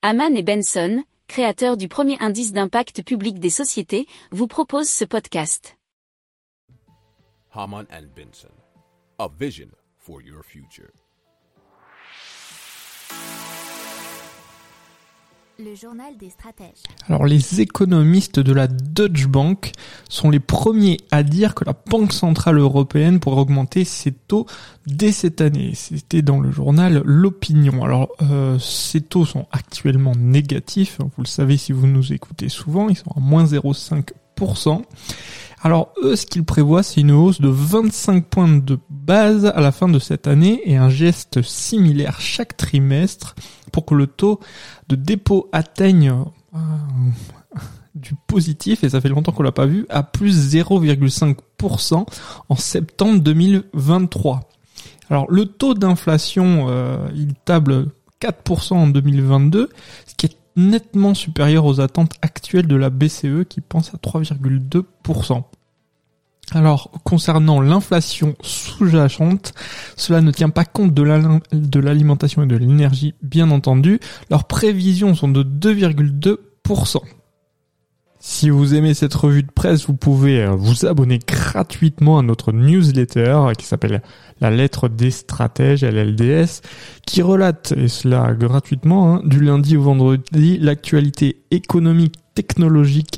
Haman et Benson, créateurs du premier indice d'impact public des sociétés, vous proposent ce podcast. Haman and Benson, a vision for your future. Alors les économistes de la Deutsche Bank sont les premiers à dire que la Banque Centrale Européenne pourrait augmenter ses taux dès cette année. C'était dans le journal L'Opinion. Alors euh, ces taux sont actuellement négatifs, vous le savez si vous nous écoutez souvent, ils sont à moins 0,5%. Alors eux, ce qu'ils prévoient, c'est une hausse de 25 points de base à la fin de cette année et un geste similaire chaque trimestre pour que le taux de dépôt atteigne euh, du positif, et ça fait longtemps qu'on l'a pas vu, à plus 0,5% en septembre 2023. Alors le taux d'inflation, euh, il table 4% en 2022, ce qui est nettement supérieur aux attentes actuelles de la BCE qui pense à 3,2%. Alors, concernant l'inflation sous-jacente, cela ne tient pas compte de l'alimentation et de l'énergie, bien entendu. Leurs prévisions sont de 2,2%. Si vous aimez cette revue de presse, vous pouvez euh, vous abonner gratuitement à notre newsletter qui s'appelle La lettre des stratèges, LLDS, qui relate, et cela gratuitement, hein, du lundi au vendredi, l'actualité économique, technologique